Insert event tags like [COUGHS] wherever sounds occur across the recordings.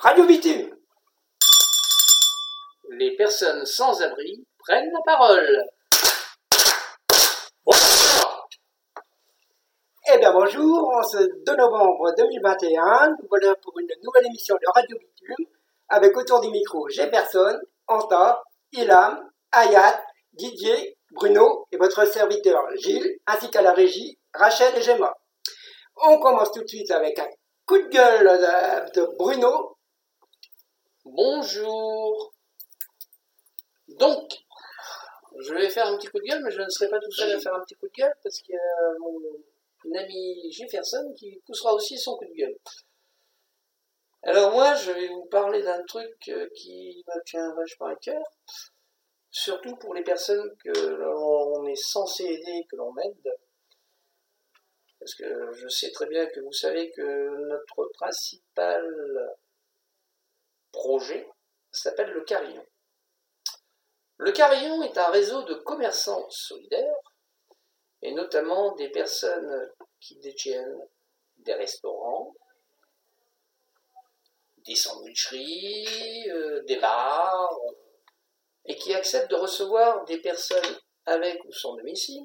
Radio Bitume. Les personnes sans abri prennent la parole. Eh bien bonjour, en ce 2 novembre 2021, nous voilà pour une nouvelle émission de Radio Bitume, avec autour du micro Jefferson, Anta, Ilham, Ayat, Didier, Bruno et votre serviteur Gilles, ainsi qu'à la régie Rachel et Gemma. On commence tout de suite avec un coup de gueule de, de Bruno. Bonjour. Donc, je vais faire un petit coup de gueule, mais je ne serai pas tout seul à faire un petit coup de gueule parce qu'il y a mon ami Jefferson qui poussera aussi son coup de gueule. Alors moi, je vais vous parler d'un truc euh, qui me tient vachement à cœur, surtout pour les personnes que l'on est censé aider, que l'on aide. Parce que je sais très bien que vous savez que notre principal projet s'appelle le Carillon. Le Carillon est un réseau de commerçants solidaires, et notamment des personnes qui détiennent des restaurants, des sandwicheries, euh, des bars, et qui acceptent de recevoir des personnes avec ou sans domicile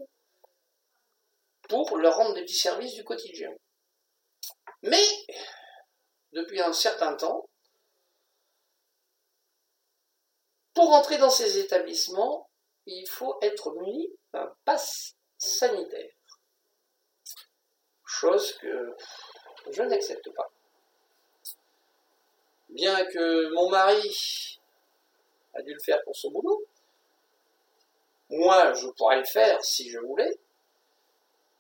pour leur rendre des petits services du quotidien. Mais, depuis un certain temps, pour entrer dans ces établissements, il faut être muni d'un pass sanitaire. Chose que je n'accepte pas. Bien que mon mari a dû le faire pour son boulot, moi je pourrais le faire si je voulais,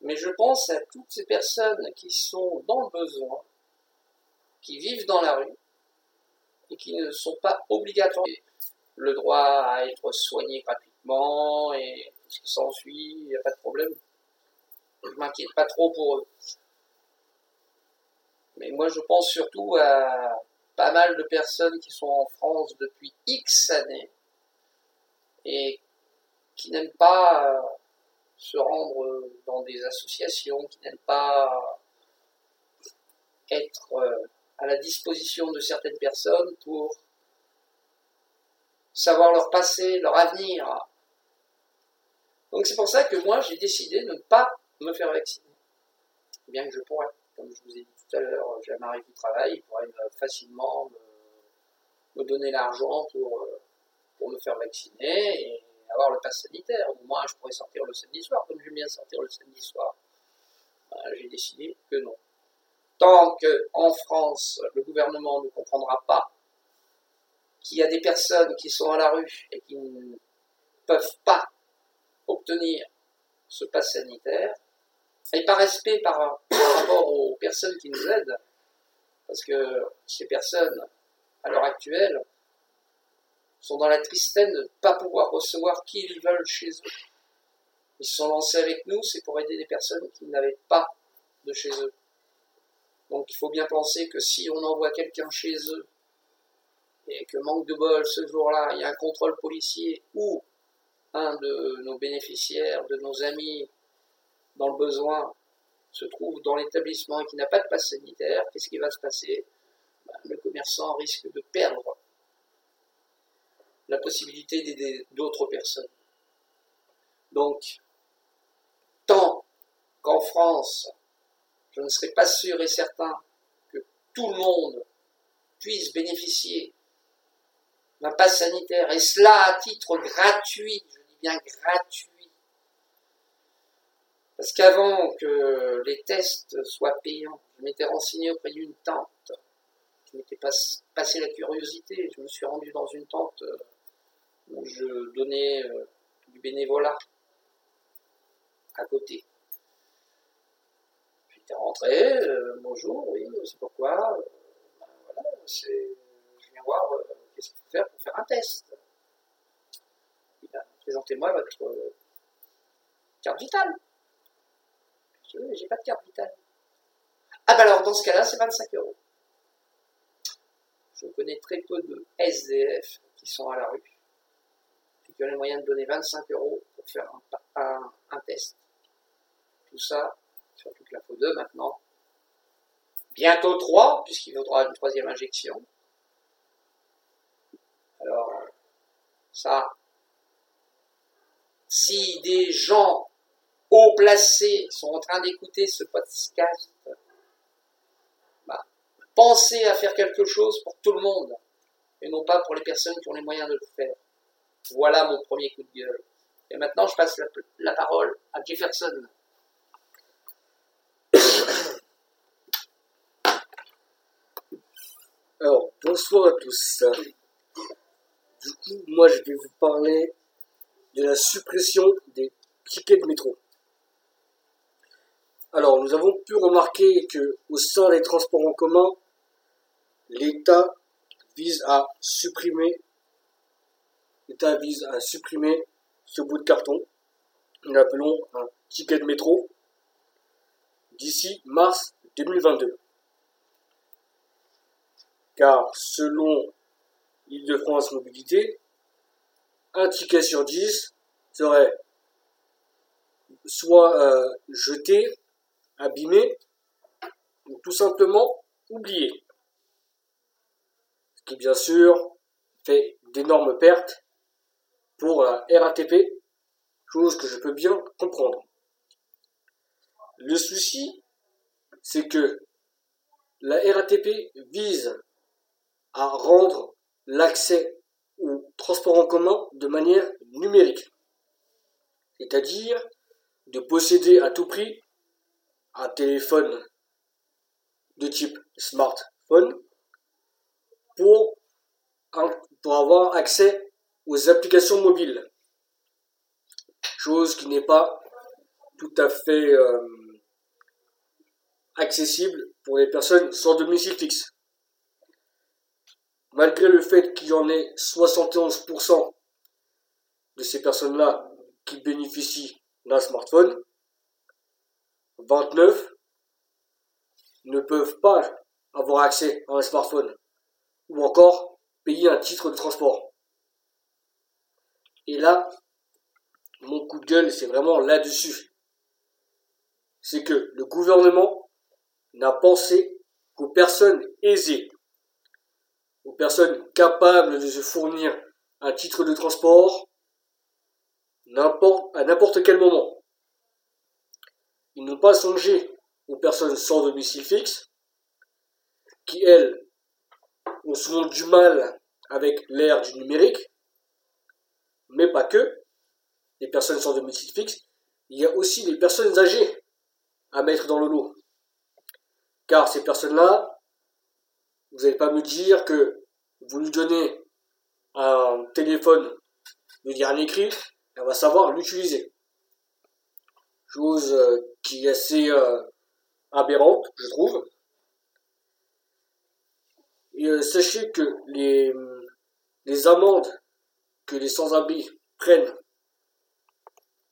mais je pense à toutes ces personnes qui sont dans le besoin, qui vivent dans la rue et qui ne sont pas obligatoirement le droit à être soigné gratuitement et tout ce qui s'ensuit, il n'y a pas de problème. Je m'inquiète pas trop pour eux. Mais moi je pense surtout à pas mal de personnes qui sont en France depuis X années et qui n'aiment pas se rendre dans des associations, qui n'aiment pas être à la disposition de certaines personnes pour savoir leur passé, leur avenir. Donc c'est pour ça que moi j'ai décidé de ne pas me faire vacciner. Bien que je pourrais, comme je vous ai dit tout à l'heure, j'ai un mari qui travaille, il pourrait facilement me, donner l'argent pour, pour me faire vacciner et avoir le pass sanitaire. Moins je pourrais sortir le samedi soir, comme j'aime bien sortir le samedi soir. Ben, j'ai décidé que non. Tant qu'en France, le gouvernement ne comprendra pas qu'il y a des personnes qui sont à la rue et qui ne peuvent pas obtenir ce pass sanitaire, et par respect par, rapport aux personnes qui nous aident, parce que ces personnes, à l'heure actuelle, sont dans la tristesse de ne pas pouvoir recevoir qui ils veulent chez eux. Ils se sont lancés avec nous, c'est pour aider des personnes qui n'avaient pas de chez eux. Donc il faut bien penser que si on envoie quelqu'un chez eux et que manque de bol ce jour-là, il y a un contrôle policier ou un de nos bénéficiaires, de nos amis dans le besoin se trouve dans l'établissement et qui n'a pas de passe sanitaire, qu'est-ce qui va se passer? Ben, Le commerçant risque de perdre la possibilité d'aider d'autres personnes. Donc, tant qu'en France, je ne serai pas sûr et certain que tout le monde puisse bénéficier d'un pass sanitaire, et cela à titre gratuit, je dis bien gratuit. Parce qu'avant que les tests soient payants, je m'étais renseigné auprès d'une tante, je m'étais passé la curiosité, je me suis rendu dans une tente euh, où je donnais euh, du bénévolat à côté. J'étais rentré, euh, bonjour, oui, c'est pourquoi, ben voilà, je viens voir pour faire un test Présentez-moi votre euh, carte vitale. Je j'ai pas de carte vitale. Ah ben alors, dans ce cas-là, c'est 25 euros. Je connais très peu de SDF qui sont à la rue et qui ont les moyens de donner 25 euros pour faire un, test. Tout ça, surtout que la FO2 maintenant, bientôt 3, puisqu'il faudra une troisième injection, ça. Si des gens haut placés sont en train d'écouter ce podcast, bah, pensez à faire quelque chose pour tout le monde et non pas pour les personnes qui ont les moyens de le faire. Voilà mon premier coup de gueule. Et maintenant, je passe la, parole à Jefferson. [COUGHS] Alors, bonsoir à tous. Du coup, moi, je vais vous parler de la suppression des tickets de métro. Alors, nous avons pu remarquer que au sein des transports en commun, l'État vise à supprimer l'État vise à supprimer ce bout de carton, nous l'appelons un ticket de métro, d'ici mars 2022. Car selon Île-de-France Mobilité, un ticket sur 10 serait soit euh, jeté, abîmé, ou tout simplement oublié. Ce qui bien sûr fait d'énormes pertes pour la RATP, chose que je peux bien comprendre. Le souci, c'est que la RATP vise à rendre l'accès au transport en commun de manière numérique. C'est-à-dire de posséder à tout prix un téléphone de type smartphone pour, pour avoir accès aux applications mobiles. Chose qui n'est pas tout à fait euh, accessible pour les personnes sans domicile fixe. Malgré le fait qu'il y en ait 71% de ces personnes-là qui bénéficient d'un smartphone, 29 ne peuvent pas avoir accès à un smartphone ou encore payer un titre de transport. Et là, mon coup de gueule, c'est vraiment là-dessus. C'est que le gouvernement n'a pensé qu'aux personnes aisées, aux personnes capables de se fournir un titre de transport à n'importe quel moment. Ils n'ont pas songé aux personnes sans domicile fixe, qui, elles, ont souvent du mal avec l'ère du numérique, mais pas que, les personnes sans domicile fixe, il y a aussi les personnes âgées à mettre dans le lot. Car ces personnes-là, vous n'allez pas me dire que vous lui donnez un téléphone de dernier cri, elle va savoir l'utiliser. Chose euh, qui est assez euh, aberrante, je trouve. Et euh, sachez que les, les amendes que les sans-abri prennent,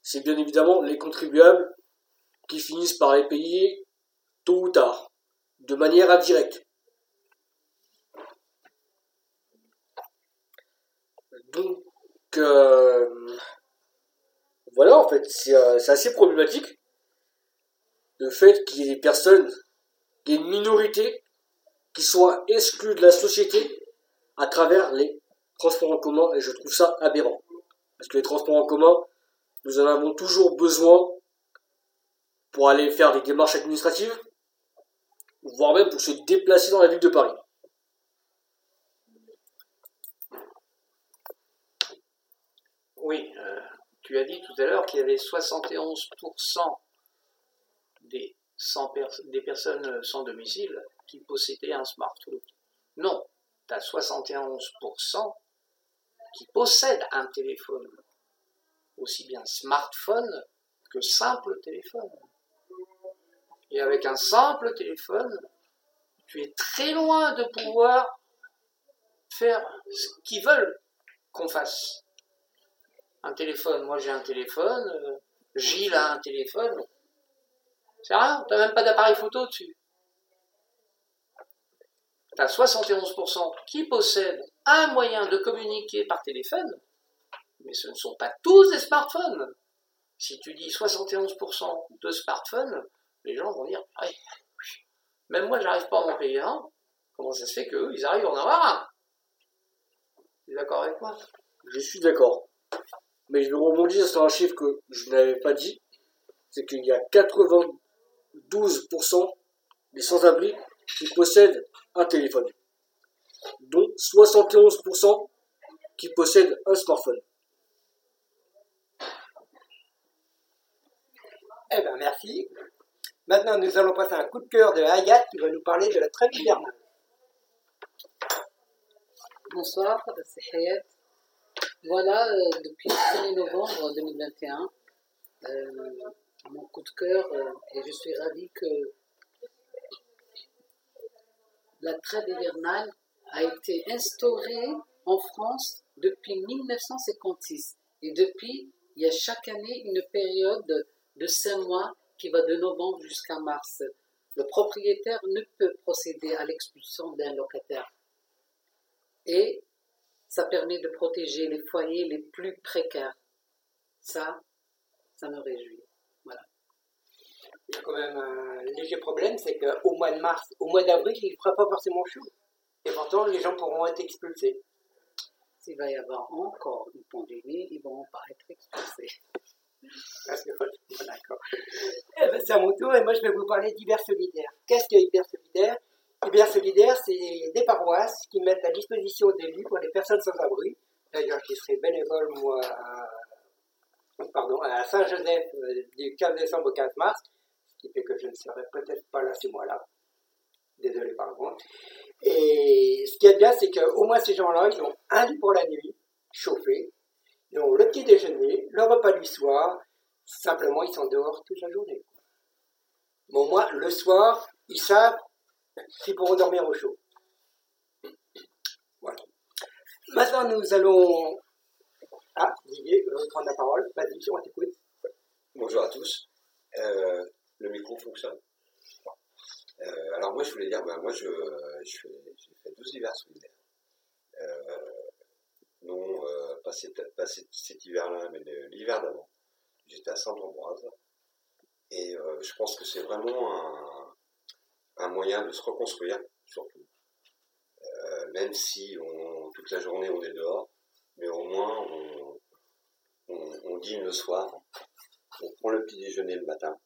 c'est bien évidemment les contribuables qui finissent par les payer tôt ou tard, de manière indirecte. Donc, euh, voilà, en fait, euh, c'est assez problématique le fait qu'il y ait des personnes, qu'il y ait une minorité qui soit exclue de la société à travers les transports en commun et je trouve ça aberrant. Parce que les transports en commun, nous en avons toujours besoin pour aller faire des démarches administratives, voire même pour se déplacer dans la ville de Paris. Oui, euh, tu as dit tout à l'heure qu'il y avait 71% des, des personnes sans domicile qui possédaient un smartphone. Non, tu as 71% qui possède un téléphone, aussi bien smartphone que simple téléphone. Et avec un simple téléphone, tu es très loin de pouvoir faire ce qu'ils veulent qu'on fasse. Un téléphone, moi j'ai un téléphone, euh, Gilles a un téléphone. C'est tu n'as même pas d'appareil photo dessus. Tu as 71% qui possèdent un moyen de communiquer par téléphone, mais ce ne sont pas tous des smartphones. Si tu dis 71% de smartphones, les gens vont dire même moi j'arrive pas à en payer un, comment ça se fait qu'eux ils arrivent à en avoir un? Tu es d'accord avec moi? Je suis d'accord. Mais je vais rebondir sur un chiffre que je n'avais pas dit. C'est qu'il y a 92% des sans-abri qui possèdent un téléphone. Dont 71% qui possèdent un smartphone. Eh bien, merci. Maintenant, nous allons passer un coup de cœur de Hayat qui va nous parler de la trêve hivernale. Bonsoir, c'est Hayat. Voilà, euh, depuis le 1er novembre 2021, euh, mon coup de cœur, euh, et je suis ravie que la trêve hivernale a été instaurée en France depuis 1956. Et depuis, il y a chaque année une période de cinq mois qui va de novembre jusqu'à mars. Le propriétaire ne peut procéder à l'expulsion d'un locataire. Et ça permet de protéger les foyers les plus précaires. Ça, ça me réjouit. Voilà. Il y a quand même un léger problème, c'est qu'au mois de mars, au mois d'avril, il ne fera pas forcément chaud. Et pourtant, les gens pourront être expulsés. S'il va y avoir encore une pandémie, ils ne vont pas être expulsés. [LAUGHS] Parce que, d'accord. Eh ben, c'est à mon tour et moi je vais vous parler d'Hiver Solidaire. Qu'est-ce que Hiver Solidaire? Hiver Solidaire, c'est des paroisses qui mettent à disposition des lits pour les personnes sans abri. D'ailleurs, je serai bénévole, moi, à, pardon, à Saint-Joseph euh, du 15 décembre au 15 mars, ce qui fait que je ne serai peut-être pas là ce mois-là. Désolé par contre. Et ce qui est bien, c'est qu'au moins ces gens-là, ils ont un lit pour la nuit, chauffé, ils ont le petit déjeuner, le repas du soir, simplement ils sont dehors toute la journée. Bon, moi, le soir, ils savent qu'ils pourront dormir au chaud. Voilà. Maintenant, nous allons. Ah, Didier, je vais prendre la parole. Vas-y, on t'écoute. Bonjour à tous. Euh, le micro fonctionne? Euh, Alors, moi, je voulais dire, ben, moi, je, je j'ai fait 12 hivers solidaires. Euh, non, euh, pas, cet, cet hiver-là, mais l'hiver d'avant. J'étais à Saint-Ambroise. Et je pense que c'est vraiment un, un, moyen de se reconstruire, surtout. Euh, même si on, toute la journée on est dehors, mais au moins on, on, on dîne le soir, on prend le petit déjeuner le matin,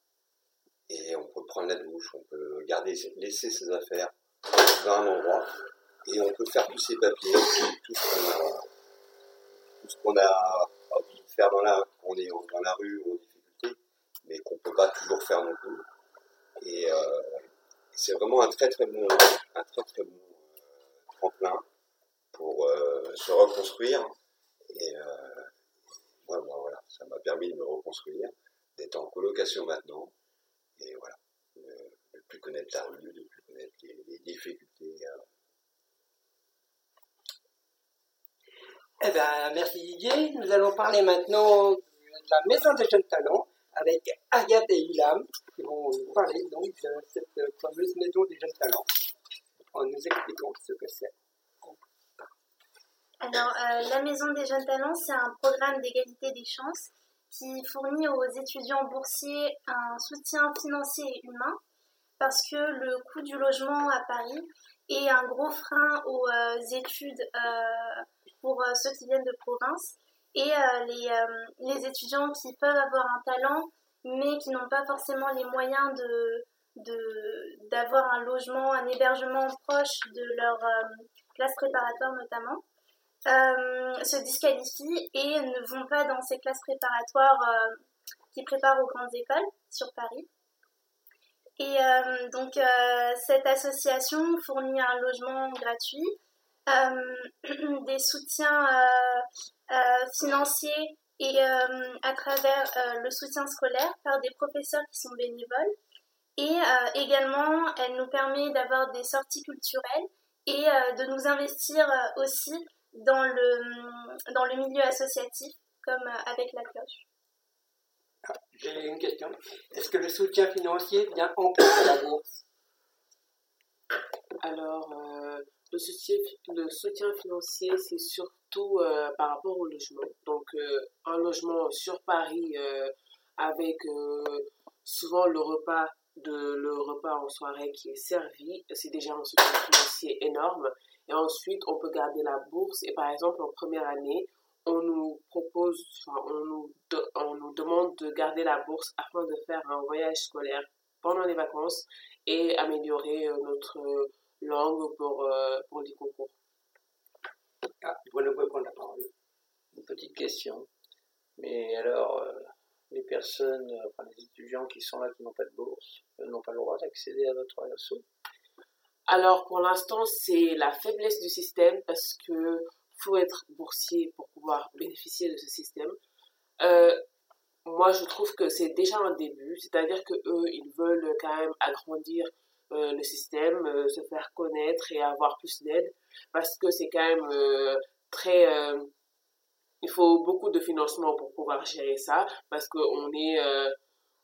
et on peut prendre la douche, on peut garder, laisser ses affaires dans un endroit, et on peut faire tous ses papiers, tout ce qu'on a ce qu'on a envie de faire dans la, on est dans la rue en difficulté, mais qu'on ne peut pas toujours faire non plus. Et euh, c'est vraiment un très très bon, un très très bon euh, tremplin pour euh, se reconstruire. Et moi, voilà, ça m'a permis de me reconstruire, d'être en colocation maintenant. Et voilà, de, ne plus connaître la rue, de plus connaître les, les difficultés. Eh bien, merci Didier. Nous allons parler maintenant de la Maison des Jeunes Talents avec Agathe et Ilham qui vont nous parler donc de cette fameuse Maison des Jeunes Talents en nous expliquant ce que c'est. Alors, euh, la Maison des Jeunes Talents, c'est un programme d'égalité des chances qui fournit aux étudiants boursiers un soutien financier et humain parce que le coût du logement à Paris est un gros frein aux euh, études euh, pour ceux qui viennent de province et euh, les, euh, les, étudiants qui peuvent avoir un talent mais qui n'ont pas forcément les moyens de d'avoir un logement, un hébergement proche de leur classe préparatoire notamment, se disqualifient et ne vont pas dans ces classes préparatoires qui préparent aux grandes écoles sur Paris. Et donc cette association fournit un logement gratuit, euh, [CLEARS THROAT] des soutiens euh, euh, financiers et à travers le soutien scolaire par des professeurs qui sont bénévoles. Et également, elle nous permet d'avoir des sorties culturelles et de nous investir aussi dans le, dans le milieu associatif, comme avec la cloche. Ah, j'ai une question. Est-ce que le soutien financier vient en plus de la bourse? Alors, le soutien, le soutien financier, c'est surtout euh, par rapport au logement. Donc, euh, un logement sur Paris euh, avec souvent le repas de le repas en soirée qui est servi, c'est déjà un soutien financier énorme. Et ensuite, on peut garder la bourse. Et par exemple, en première année, on nous propose, enfin, on nous, on nous demande de garder la bourse afin de faire un voyage scolaire pendant les vacances et améliorer notre langue pour, euh, pour les concours. Ah, Bruno peut prendre la parole. Une petite question. Mais alors, euh, les personnes, euh, enfin les étudiants qui sont là, qui n'ont pas de bourse, euh, n'ont pas le droit d'accéder à votre assaut Alors pour l'instant, c'est la faiblesse du système parce que faut être boursier pour pouvoir bénéficier de ce système. Euh, moi, je trouve que c'est déjà un début, c'est-à-dire que eux, ils veulent quand même agrandir euh, le système, euh, se faire connaître et avoir plus d'aide parce que c'est quand même euh, très il faut beaucoup de financement pour pouvoir gérer ça parce qu'on est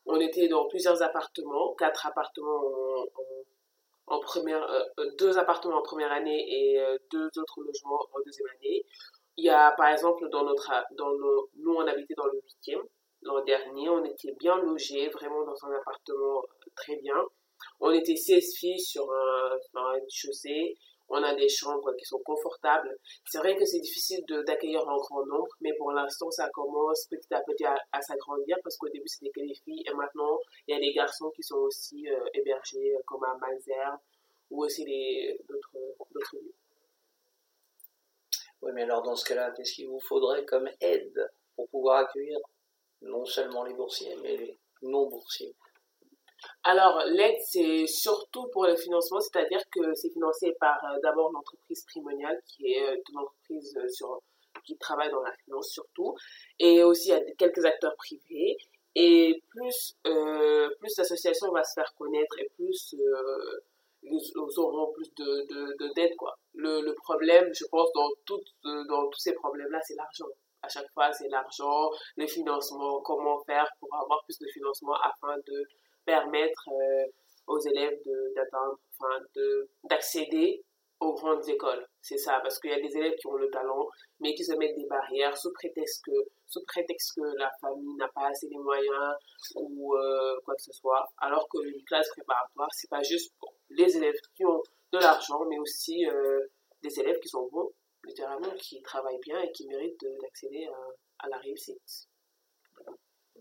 on était dans plusieurs appartements, quatre appartements en, en, en première, deux appartements en première année et deux autres logements en deuxième année. Il y a par exemple dans notre, dans nos, nous on habitait dans le huitième l'an dernier, on était bien logés, vraiment dans un appartement très bien. On était 16 filles sur un, un rez-de-chaussée. On a des chambres qui sont confortables. C'est vrai que c'est difficile d'accueillir en grand nombre, mais pour l'instant, ça commence petit à petit à, s'agrandir parce qu'au début, c'était que les filles et maintenant, il y a des garçons qui sont aussi euh, hébergés euh, comme à Malzerbe ou aussi d'autres lieux. Oui, mais alors dans ce cas-là, qu'est-ce qu'il vous faudrait comme aide pour pouvoir accueillir non seulement les boursiers, mais les non-boursiers? Alors, l'aide, c'est surtout pour le financement, c'est-à-dire que c'est financé par euh, d'abord l'entreprise Primonial, qui est euh, une entreprise euh, sur, qui travaille dans la finance surtout, et aussi il y a quelques acteurs privés. Et plus, euh, plus l'association va se faire connaître et plus euh, ils, auront plus de, de, de d'aide, quoi. Le, le problème, je pense, dans, tout, euh, dans tous ces problèmes-là, c'est l'argent. À chaque fois, c'est l'argent, le financement, comment faire pour avoir plus de financement afin de permettre euh, aux élèves d'atteindre, d'accéder aux grandes écoles. C'est ça, parce qu'il y a des élèves qui ont le talent, mais qui se mettent des barrières sous prétexte que, sous prétexte que la famille n'a pas assez les moyens ou euh, quoi que ce soit. Alors qu'une classe préparatoire, c'est pas juste pour les élèves qui ont de l'argent, mais aussi euh, des élèves qui sont bons, littéralement, qui travaillent bien et qui méritent de- d'accéder à, à la réussite.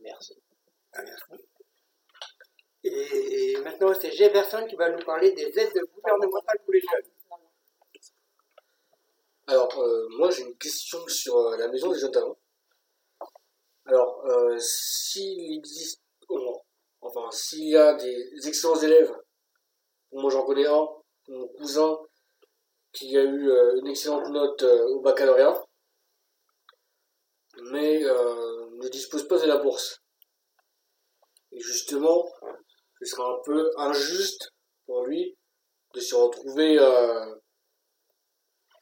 Merci. Et maintenant, c'est Jefferson qui va nous parler des aides gouvernementales pour les jeunes. Alors, euh, moi j'ai une question sur euh, la maison des jeunes talents. Alors, euh, s'il existe, oh enfin, s'il y a des excellents élèves, moi j'en connais un, mon cousin, qui a eu euh, une excellente note euh, au baccalauréat, mais ne dispose pas de la bourse. Et justement, ce sera un peu injuste pour lui de se retrouver euh,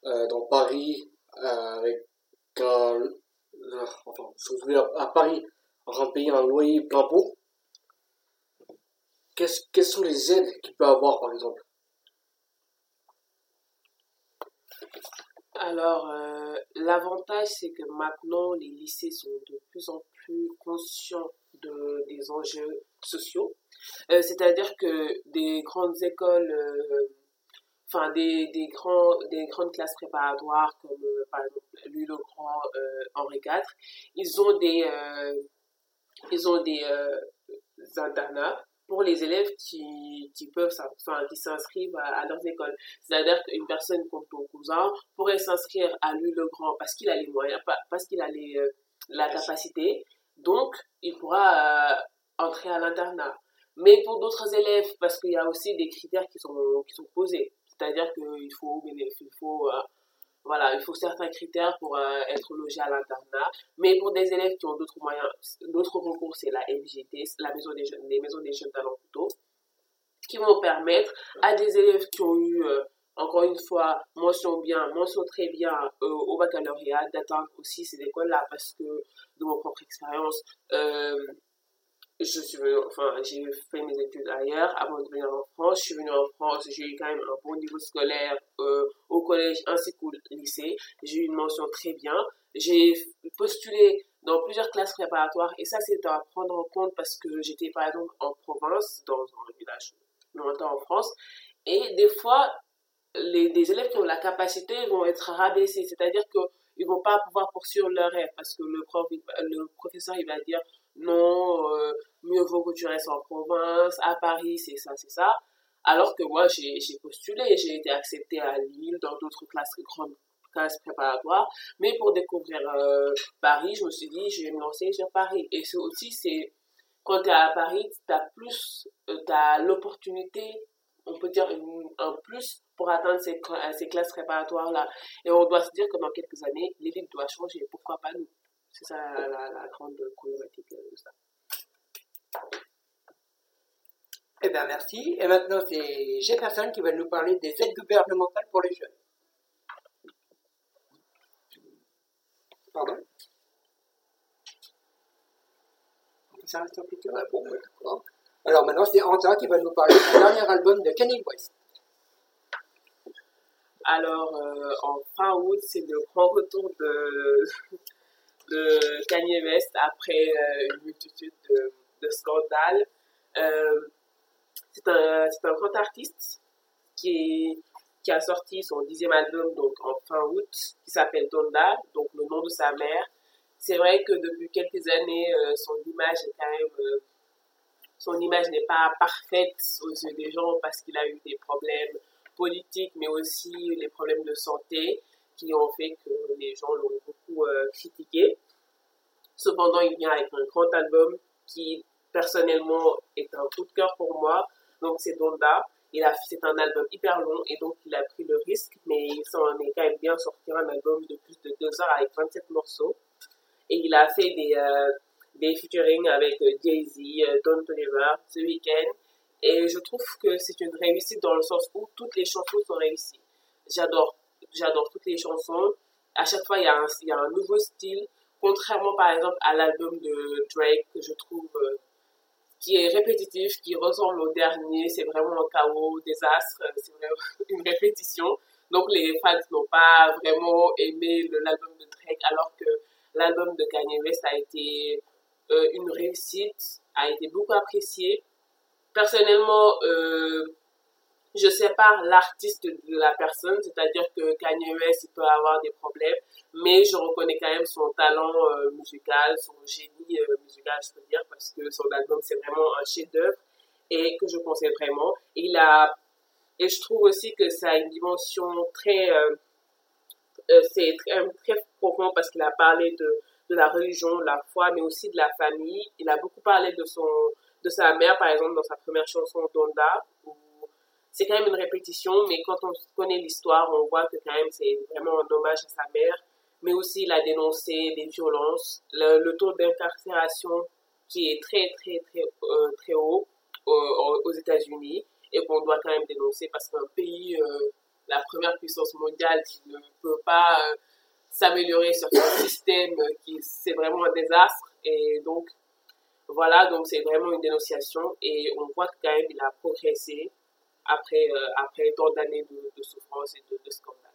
euh, dans Paris euh, avec un enfin se retrouver à, Paris en train de payer un loyer plein pot. Qu'est-ce- quelles sont les aides qu'il peut avoir par exemple? Alors, l'avantage, c'est que maintenant, les lycées sont de plus en plus conscients de, des enjeux sociaux. Euh, C'est-à-dire que des grandes écoles, euh, enfin, des, des, des grandes classes préparatoires, comme euh, par exemple Louis-le-Grand, euh, Henri IV, ils ont des, ils ont des internats pour les élèves qui, qui peuvent qui s'inscrivent à, leurs écoles. C'est-à-dire qu'une personne comme ton cousin pourrait s'inscrire à lui le grand parce qu'il a les moyens, parce qu'il a les, la capacité, donc il pourra euh, entrer à l'internat. Mais pour d'autres élèves, parce qu'il y a aussi des critères qui sont, qui sont posés, c'est-à-dire qu'il faut, il faut, euh, voilà, il faut certains critères pour euh, être logé à l'internat. Mais pour des élèves qui ont d'autres moyens, d'autres concours, c'est la MJT, la maison des jeunes, les maisons des jeunes talents plutôt, qui vont permettre à des élèves qui ont eu, encore une fois, mention bien, mention très bien euh, au baccalauréat, d'atteindre aussi ces écoles-là, parce que de mon propre expérience, euh, je enfin, j'ai fait mes études ailleurs avant de venir en France. Je suis venue en France, j'ai eu quand même un bon niveau scolaire euh, au collège ainsi qu'au lycée. J'ai eu une mention très bien. J'ai postulé dans plusieurs classes préparatoires et ça, c'est à prendre en compte parce que j'étais par exemple en province, dans un village lointain en France, et des fois, les, des élèves qui ont la capacité vont être rabaissés. C'est-à-dire que ils vont pas pouvoir poursuivre leur rêve parce que le prof, le professeur, il va dire non, euh, mieux vaut que tu restes en province, à Paris, c'est ça, c'est ça. Alors que moi, j'ai postulé, j'ai été acceptée à Lille, dans d'autres classes, grandes classes préparatoires. Mais pour découvrir euh, Paris, je me suis dit, je vais me lancer sur Paris. Et c'est aussi, c'est quand tu es à Paris, tu as plus, euh, tu as l'opportunité, on peut dire un plus pour atteindre ces, ces classes préparatoires-là. Et on doit se dire que dans quelques années, l'élite doit changer. Pourquoi pas nous? C'est ça la, grande problématique de ça. Eh bien, merci. Et maintenant, c'est Jefferson qui va nous parler des aides gouvernementales pour les jeunes. Pardon? Ça reste un ah, Bon, d'accord. Alors maintenant, c'est Anta qui va nous parler du dernier album de Kanye West. Alors, euh, en fin août, c'est le grand retour de, Kanye West après euh, une multitude de, scandales. Euh, c'est un, un, grand artiste qui, qui a sorti son dixième album donc en fin août, qui s'appelle Donda, donc le nom de sa mère. C'est vrai que depuis quelques années, son image est quand même, son image n'est pas parfaite aux yeux des gens parce qu'il a eu des problèmes politiques, mais aussi les problèmes de santé qui ont fait que les gens l'ont beaucoup euh, critiqué. Cependant, il vient avec un grand album qui personnellement est un coup de cœur pour moi donc c'est Donda. C'est un album hyper long et donc il a pris le risque, mais il s'en est quand même bien sortir un album de plus de deux heures avec 27 morceaux. Et il a fait des, euh, des featuring avec euh, Jay-Z, euh, Don Toliver, The Weeknd. Et je trouve que c'est une réussite dans le sens où toutes les chansons sont réussies. J'adore, j'adore toutes les chansons. À chaque fois, il y a un, nouveau style. Contrairement par exemple à l'album de Drake que je trouve qui est répétitif, qui ressemble au dernier. C'est vraiment un chaos, désastre, c'est vraiment [LAUGHS] une répétition. Donc les fans n'ont pas vraiment aimé l'album de Drake, alors que l'album de Kanye West a été euh, une réussite, a été beaucoup apprécié. Personnellement, euh, je sépare l'artiste de la personne, c'est-à-dire que Kanye West il peut avoir des problèmes, mais je reconnais quand même son talent euh, musical, son génie musical, je peux dire, parce que son album c'est vraiment un chef-d'œuvre et que je conseille vraiment. Il a et je trouve aussi que ça a une dimension très c'est très profond parce qu'il a parlé de de la religion, de la foi, mais aussi de la famille. Il a beaucoup parlé de son de sa mère, par exemple, dans sa première chanson Donda, c'est quand même une répétition, mais quand on connaît l'histoire, on voit que quand même c'est vraiment un hommage à sa mère, mais aussi il a dénoncé des violences, le, taux d'incarcération qui est très très très euh, très haut aux États-Unis et qu'on doit quand même dénoncer parce qu'un pays, euh, la première puissance mondiale qui ne peut pas euh, s'améliorer sur son système, qui c'est vraiment un désastre et donc voilà, donc c'est vraiment une dénonciation et on voit que quand même il a progressé après, euh, après tant d'années de, souffrance et de, scandale.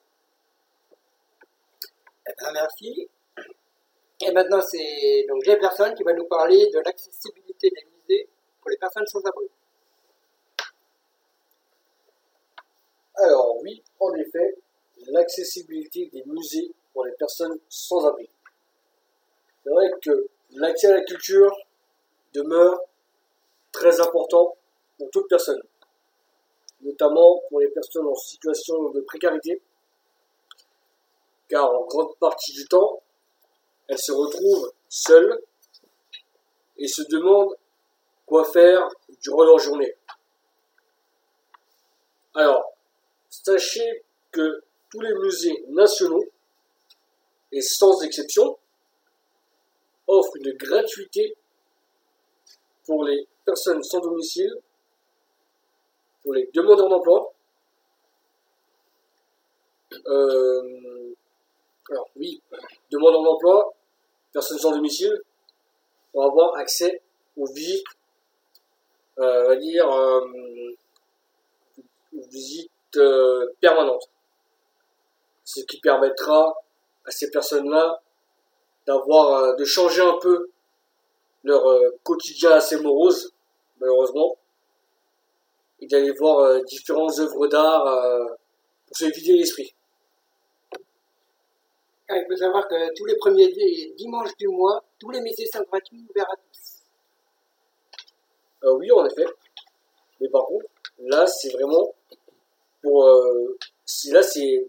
Eh bien, merci. Et maintenant, c'est donc Jefferson qui va nous parler de l'accessibilité des musées pour les personnes sans abri. Alors oui, en effet, l'accessibilité des musées pour les personnes sans abri. C'est vrai que l'accès à la culture demeure très important pour toute personne notamment pour les personnes en situation de précarité, car en grande partie du temps, elles se retrouvent seules et se demandent quoi faire durant leur journée. Alors, sachez que tous les musées nationaux, et sans exception, offrent une gratuité pour les personnes sans domicile pour les demandeurs d'emploi. Euh, alors oui, demandeurs d'emploi, personnes sans domicile, pour avoir accès aux visites, euh, dire, euh, visites euh, permanentes. Ce qui permettra à ces personnes-là d'avoir, de changer un peu leur quotidien assez morose, malheureusement, et d'aller voir euh, différentes œuvres d'art euh, pour se vider l'esprit. Ah, il faut savoir que tous les premiers di- dimanches du mois, tous les musées sont gratuits, ouverts à tous. Euh, oui, en effet. Mais par contre, là, c'est vraiment pour. euh, là, c'est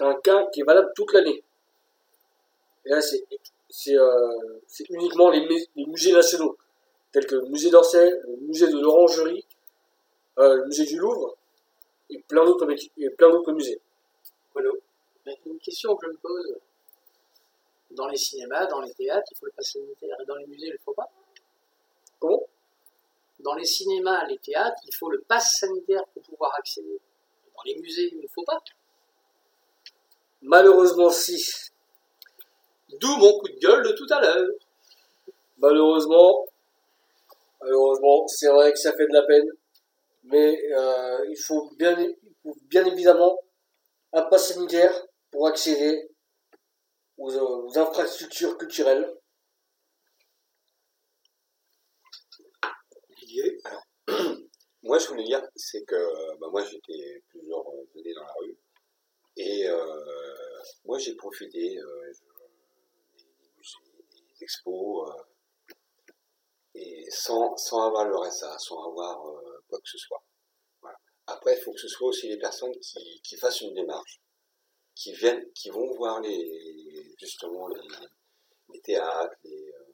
un cas qui est valable toute l'année. Et là, c'est euh, uniquement les, mus- les musées nationaux, tels que le musée d'Orsay, le musée de l'Orangerie, euh, le musée du Louvre, et plein d'autres musées. Voilà. Mais Une question que je me pose. Dans les cinémas, dans les théâtres, il faut le pass sanitaire et dans les musées, il ne faut pas? Comment? Dans les cinémas, les théâtres, il faut le pass sanitaire pour pouvoir accéder. Dans les musées, il ne faut pas? Malheureusement, si. D'où mon coup de gueule de tout à l'heure. Malheureusement, malheureusement, c'est vrai que ça fait de la peine, mais euh, il faut bien, bien évidemment un pass sanitaire pour accéder aux, euh, infrastructures culturelles. Didier, alors, [CLEARS THROAT] moi, je voulais dire, c'est que bah, moi, j'étais plusieurs euh, années dans la rue. Et euh, moi, j'ai profité euh, expos, euh, et sans, sans avoir le RSA, sans avoir euh, quoi que ce soit. Après, il faut que ce soit aussi les personnes qui, qui fassent une démarche, qui viennent, qui vont voir les, justement les, théâtres, les, euh,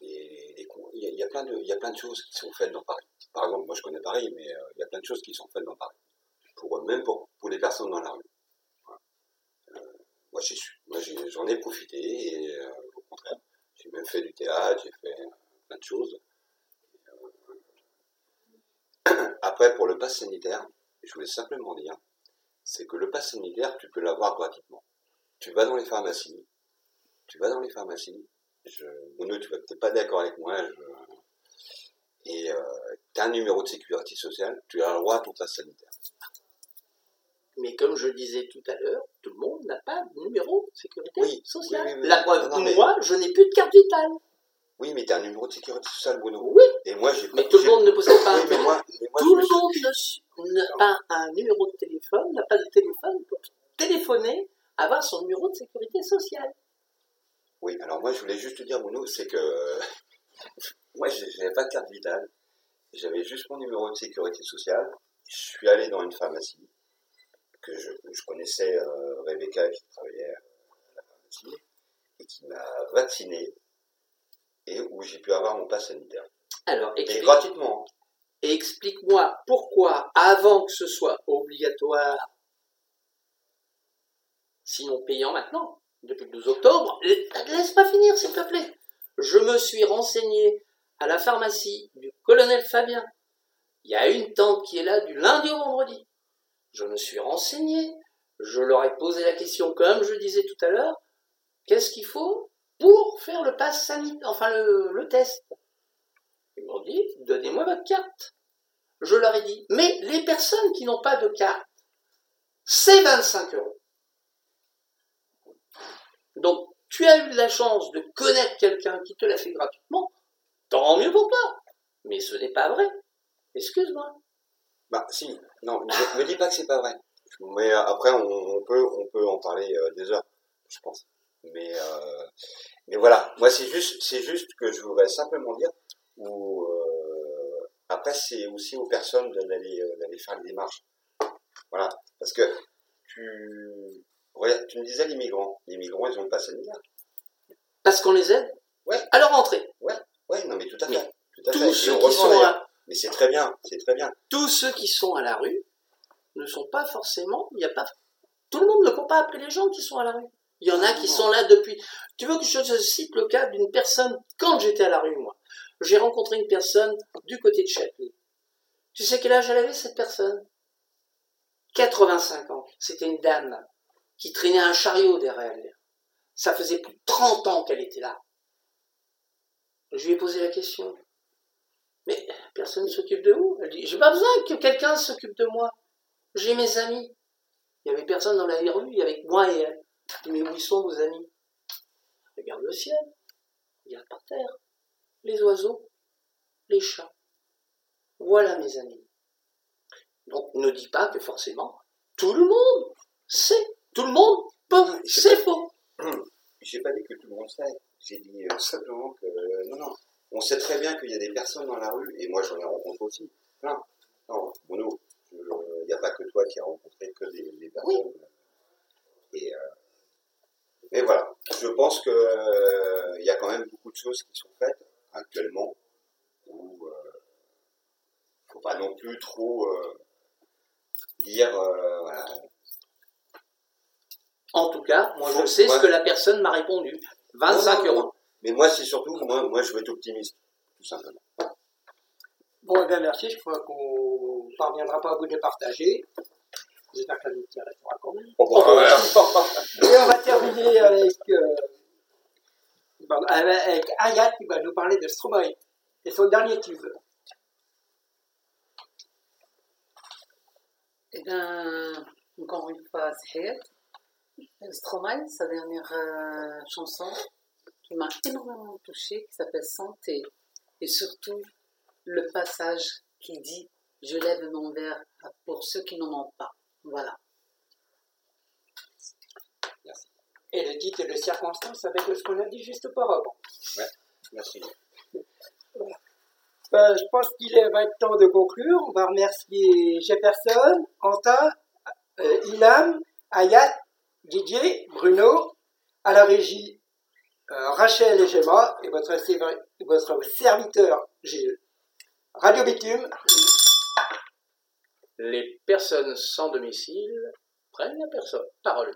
il y, a, plein de, il y a plein de choses qui sont faites dans Paris. Par exemple, moi je connais Paris, mais il y a plein de choses qui sont faites dans Paris. Pour, même pour, pour les personnes dans la rue. Moi j'en ai profité et contraire, j'ai même fait du théâtre, j'ai fait plein de choses. Euh, [CLEARS THROAT] Après, pour le pass sanitaire, je voulais simplement dire, c'est que le pass sanitaire, tu peux l'avoir gratuitement. Tu vas dans les pharmacies, tu vas dans les pharmacies, je, tu vas peut-être pas d'accord avec moi, je- et euh, tu as un numéro de sécurité sociale, tu as le droit à ton pass sanitaire. Mais comme je disais tout à l'heure, tout le monde n'a pas de numéro de sécurité Oui, sociale. oui, oui, oui. La preuve, Non, non, mais- moi, je n'ai plus de carte vitale. Oui, mais tu as un numéro de sécurité sociale, Bruno. Oui, Et moi, j'ai mais tout le monde ne possède pas Oui, un mais moi, mais moi, Tout je le monde n'a pas un numéro de téléphone, n'a pas de téléphone pour téléphoner, avoir son numéro de sécurité sociale. Oui, alors moi, je voulais juste te dire, Bruno, c'est que [LAUGHS] moi, j'ai- j'avais pas de carte vitale. J'avais juste mon numéro de sécurité sociale. Je suis allé dans une pharmacie que je, je connaissais, euh, Rebecca, qui travaillait à la pharmacie, et qui m'a vacciné, et où j'ai pu avoir mon pass sanitaire. Alors, Et explique- gratuitement. hein. et explique-moi pourquoi, avant que ce soit obligatoire, sinon payant maintenant, depuis le 12 octobre, la- laisse-moi finir, s'il te plaît. Je me suis renseigné à la pharmacie du colonel Fabien. Il y a une tante qui est là du lundi au vendredi. Je me suis renseigné, je leur ai posé la question, comme je disais tout à l'heure, qu'est-ce qu'il faut pour faire le pass sanitaire, enfin le, test? Ils m'ont dit, donnez-moi votre carte. Je leur ai dit, mais les personnes qui n'ont pas de carte, c'est 25 euros. Donc, tu as eu la chance de connaître quelqu'un qui te l'a fait gratuitement, tant mieux pour toi. Mais ce n'est pas vrai. Excuse-moi. Bah, si. Non, ne me dis pas que c'est pas vrai. Mais euh, après, on, on peut, on peut en parler euh, des heures, je pense. Mais, euh, mais voilà. Moi, c'est juste, c'est juste que je voudrais simplement dire où, euh, après, c'est aussi aux personnes d'aller, euh, d'aller faire les démarches. Voilà. Parce que tu, regarde, tu me disais les migrants. Les migrants, ils ont le pass sanitaire. Parce qu'on les aide? Ouais. à leur entrée? Ouais, non, mais tout à fait. Tout à fait. Tous Et ceux, qui sont d'ailleurs. Mais c'est très bien, c'est très bien. tous ceux qui sont à la rue ne sont pas forcément. Il y a pas. Tout le monde ne court pas après les gens qui sont à la rue. Il y en a qui sont là depuis. Tu veux que je te cite le cas d'une personne quand j'étais à la rue, moi. J'ai rencontré une personne du côté de Châtelet. Tu sais quel âge elle avait cette personne? 85 ans. C'était une dame qui traînait un chariot derrière elle. Ça faisait plus de 30 ans qu'elle était là. Je lui ai posé la question. Mais personne ne s'occupe de vous. Elle dit, j'ai pas besoin que quelqu'un s'occupe de moi. J'ai mes amis. Il y avait personne dans la rue, il y avait moi et elle. Je dis, mais où ils sont vos amis? Regarde le ciel. Regarde par terre. Les oiseaux. Les chats. Voilà mes amis. Donc ne dis pas que forcément tout le monde sait. Tout le monde peut. C'est pas- j'ai pas dit que tout le monde sait. J'ai dit euh, simplement que euh, non, non. On sait très bien qu'il y a des personnes dans la rue, et moi j'en ai rencontré aussi. Plein. Non, Bruno, il n'y a pas que toi qui as rencontré que des, des personnes. Et, euh, mais voilà, je pense que euh, il y a quand même beaucoup de choses qui sont faites actuellement où euh, faut pas non plus trop euh, dire euh, voilà, En tout cas, moi je sais ce que la personne m'a répondu. 25 Non, non, non. euros. Mais moi, c'est surtout, moi, moi, je veux être optimiste, tout simplement. Bon, eh bien, merci. Je crois qu'on ne parviendra pas à vous de partager. J'espère que l'amitié restera quand même. [LAUGHS] Et on va terminer avec, euh, avec Ayat qui va nous parler de Stromae et son dernier tube. Eh bien, encore une fois, c'est Stromae, sa dernière euh, chanson qui m'a énormément touchée, qui s'appelle Santé. Et surtout, le passage qui dit Je lève mon verre pour ceux qui n'en ont pas. Voilà. Et le titre de circonstance avec ce qu'on a dit juste auparavant. Merci. Ben, je pense qu'il est- va être temps de conclure. On va remercier Jefferson, Anta, euh, Ilham, Ayat, Didier, Bruno, à la régie euh, Rachel et Gemma et votre, servi- votre serviteur Gilles. Radio Bitume, Les personnes sans domicile prennent la parole.